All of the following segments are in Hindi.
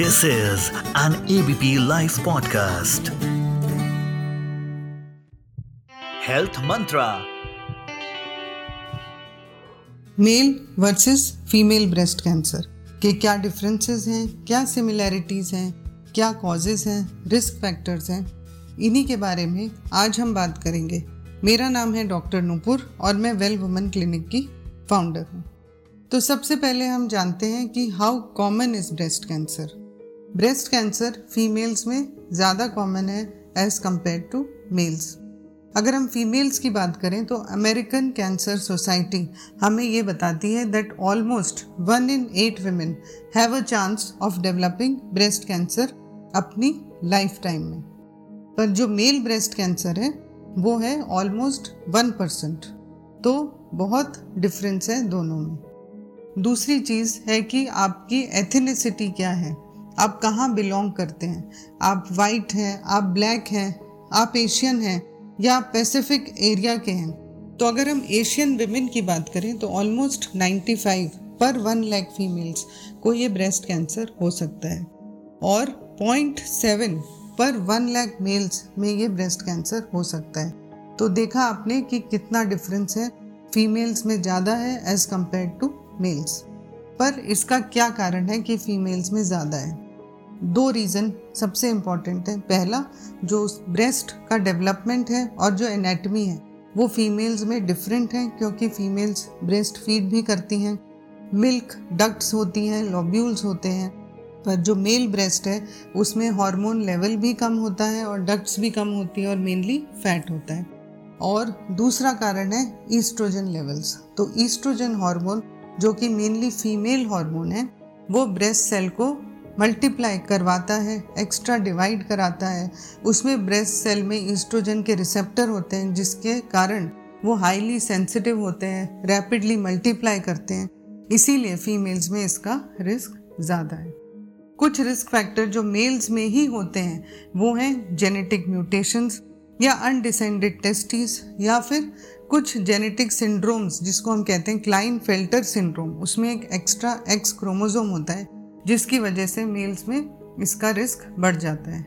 This is an ABP Life podcast. Health Mantra. Male versus female breast cancer के क्या डिफरेंसेस हैं, क्या सिमिलैरिटीज़ हैं, क्या कॉजेज़ हैं रिस्क फैक्टर्स हैं? इन्हीं के बारे में आज हम बात करेंगे। मेरा नाम है डॉक्टर नूपुर और मैं वेल वुमेन क्लिनिक की फाउंडर हूँ। तो सबसे पहले हम जानते हैं कि how common is breast cancer breast cancer females में ज़्यादा कॉमन है एज कंपेयर टू मेल्स अगर हम फीमेल्स की बात करें तो अमेरिकन कैंसर सोसाइटी हमें ये बताती है that almost one in eight women have a chance of developing breast cancer अपनी लाइफ टाइम में. पर जो मेल ब्रेस्ट कैंसर है, वो है ऑलमोस्ट वन परसेंट तो बहुत डिफरेंस है दोनों में. दूसरी चीज़ है कि आपकी एथिनिसिटी क्या है? आप कहाँ बिलोंग करते हैं? आप वाइट हैं, आप ब्लैक हैं, आप एशियन हैं या पैसिफिक एरिया के हैं? तो अगर हम एशियन विमेन की बात करें तो ऑलमोस्ट 95 पर वन लैख फीमेल्स को ये ब्रेस्ट कैंसर हो सकता है। और पॉइंट सेवन पर वन लैख मेल्स में ये ब्रेस्ट कैंसर हो सकता है। तो देखा आपने कि कितना डिफरेंस है। फीमेल्स में ज़्यादा है एज कंपेयर टू मेल्स पर इसका क्या कारण है कि फीमेल्स में ज़्यादा है? दो रीज़न सबसे इंपॉर्टेंट है। पहला, जो ब्रेस्ट का डेवलपमेंट है और जो एनेटमी है, वो फीमेल्स में डिफरेंट है क्योंकि फीमेल्स ब्रेस्ट फ़ीड भी करती हैं। मिल्क डक्ट्स होती हैं लॉब्यूल्स होते हैं, पर जो मेल ब्रेस्ट है, उसमें हार्मोन लेवल भी कम होता है और डक्ट्स भी कम होती है और मेनली फैट होता है। और दूसरा कारण है ईस्ट्रोजन लेवल्स तो ईस्ट्रोजन हार्मोन जो कि मेनली फीमेल हार्मोन है, वो ब्रेस्ट सेल को मल्टीप्लाई करवाता है एक्स्ट्रा डिवाइड कराता है। उसमें ब्रेस्ट सेल में ईस्ट्रोजन के रिसेप्टर होते हैं, जिसके कारण वो हाईली सेंसिटिव होते हैं रैपिडली मल्टीप्लाई करते हैं। इसीलिए फीमेल्स में इसका रिस्क ज़्यादा है। कुछ रिस्क फैक्टर जो मेल्स में ही होते हैं, वो हैं जेनेटिक म्यूटेशंस या अनडिसेंडेड टेस्टिस या फिर कुछ जेनेटिक सिंड्रोम्स जिसको हम कहते हैं क्लाइन फेल्टर सिंड्रोम उसमें एक एक्स्ट्रा एक्स क्रोमोजोम होता है जिसकी वजह से मेल्स में इसका रिस्क बढ़ जाता है।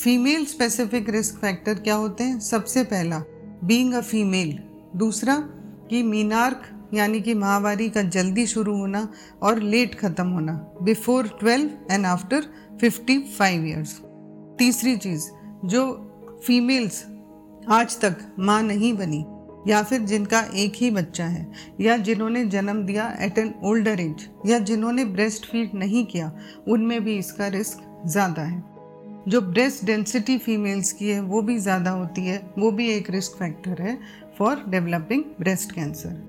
फीमेल स्पेसिफिक रिस्क फैक्टर क्या होते हैं? सबसे पहला बीइंग अ फीमेल दूसरा, कि मीनार्क, यानी कि महावारी का जल्दी शुरू होना और लेट ख़त्म होना बिफोर 12 एंड आफ्टर 55 ईयर्स तीसरी चीज़, जो फीमेल्स आज तक माँ नहीं बनी या फिर जिनका एक ही बच्चा है, या जिन्होंने जन्म दिया एट एन ओल्डर एज या जिन्होंने ब्रेस्ट फ़ीड नहीं किया, उनमें भी इसका रिस्क ज़्यादा है। जो ब्रेस्ट डेंसिटी फीमेल्स की है, वो भी ज़्यादा होती है, वो भी एक रिस्क फैक्टर है फॉर डेवलपिंग ब्रेस्ट कैंसर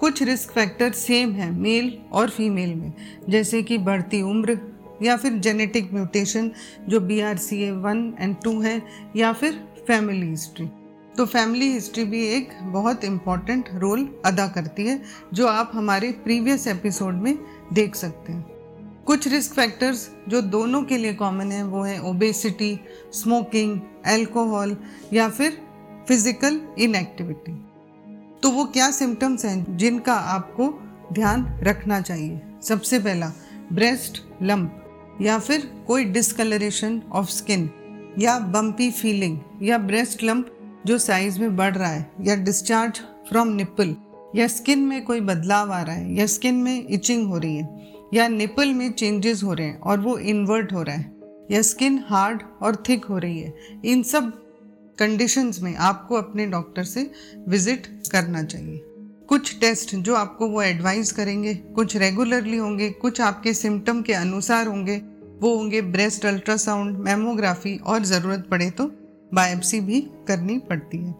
कुछ रिस्क फैक्टर सेम है मेल और फीमेल में, जैसे कि बढ़ती उम्र, या फिर जेनेटिक म्यूटेशन जो B R C A one and two है, या फिर फैमिली हिस्ट्री तो फैमिली हिस्ट्री भी एक बहुत इंपॉर्टेंट रोल अदा करती है, जो आप हमारे प्रीवियस एपिसोड में देख सकते हैं। कुछ रिस्क फैक्टर्स जो दोनों के लिए कॉमन है, वो है ओबेसिटी स्मोकिंग एल्कोहल या फिर फ़िज़िकल इनएक्टिविटी तो वो क्या सिम्टम्स हैं जिनका आपको ध्यान रखना चाहिए? सबसे पहला ब्रेस्ट लंप या फिर कोई डिस्कलरेशन ऑफ़ स्किन या बम्पी फीलिंग या ब्रेस्ट लंप जो साइज़ में बढ़ रहा है, या डिस्चार्ज फ्रॉम निपल या स्किन में कोई बदलाव आ रहा है, या स्किन में इचिंग हो रही है, या निपल में चेंजेस हो रहे हैं और वो इन्वर्ट हो रहा है, या स्किन हार्ड और थिक हो रही है, इन सब कंडीशंस में आपको अपने डॉक्टर से विज़िट करना चाहिए। कुछ टेस्ट जो आपको वो एडवाइस करेंगे, कुछ रेगुलरली होंगे, कुछ आपके सिम्टम के अनुसार होंगे, वो होंगे ब्रेस्ट अल्ट्रासाउंड मेमोग्राफी और ज़रूरत पड़े तो बायोप्सी भी करनी पड़ती है।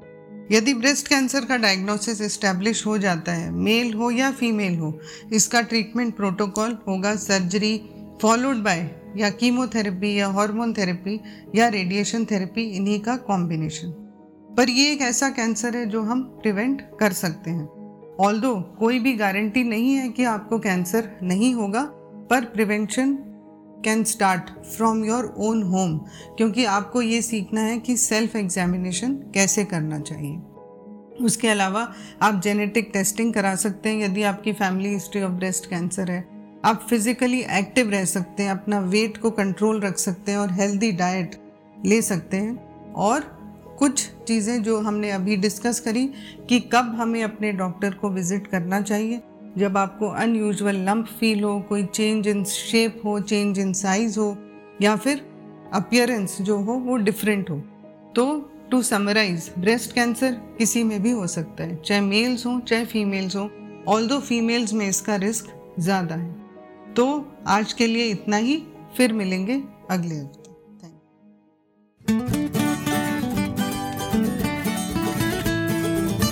यदि ब्रेस्ट कैंसर का डायग्नोसिस इस्टेब्लिश हो जाता है, मेल हो या फीमेल हो, इसका ट्रीटमेंट प्रोटोकॉल होगा सर्जरी, फॉलोड बाय या कीमोथेरेपी या हार्मोन थेरेपी या रेडिएशन थेरेपी, इन्हीं का कॉम्बिनेशन। पर ये एक ऐसा कैंसर है जो हम प्रिवेंट कर सकते हैं। ऑल कोई भी गारंटी नहीं है कि आपको कैंसर नहीं होगा, पर prevention can start from your own home क्योंकि आपको ये सीखना है कि सेल्फ एग्जामिनेशन कैसे करना चाहिए। उसके अलावा आप जेनेटिक टेस्टिंग करा सकते हैं, यदि आपकी family history of breast cancer है। आप फिजिकली एक्टिव रह सकते हैं, अपना वेट को कंट्रोल रख सकते हैं और हेल्दी डाइट ले सकते हैं। और कुछ चीज़ें जो हमने अभी डिस्कस करी कि कब हमें अपने डॉक्टर को विज़िट करना चाहिए। जब आपको अनयूजल लंप फील हो, कोई चेंज इन शेप हो चेंज इन साइज़ हो, या फिर अपियरेंस जो हो, वो डिफरेंट हो तो टू समराइज ब्रेस्ट कैंसर किसी में भी हो सकता है, चाहे मेल्स हों, चाहे फीमेल्स हों ऑल दो फीमेल्स में इसका रिस्क ज़्यादा है। तो आज के लिए इतना ही, फिर मिलेंगे अगले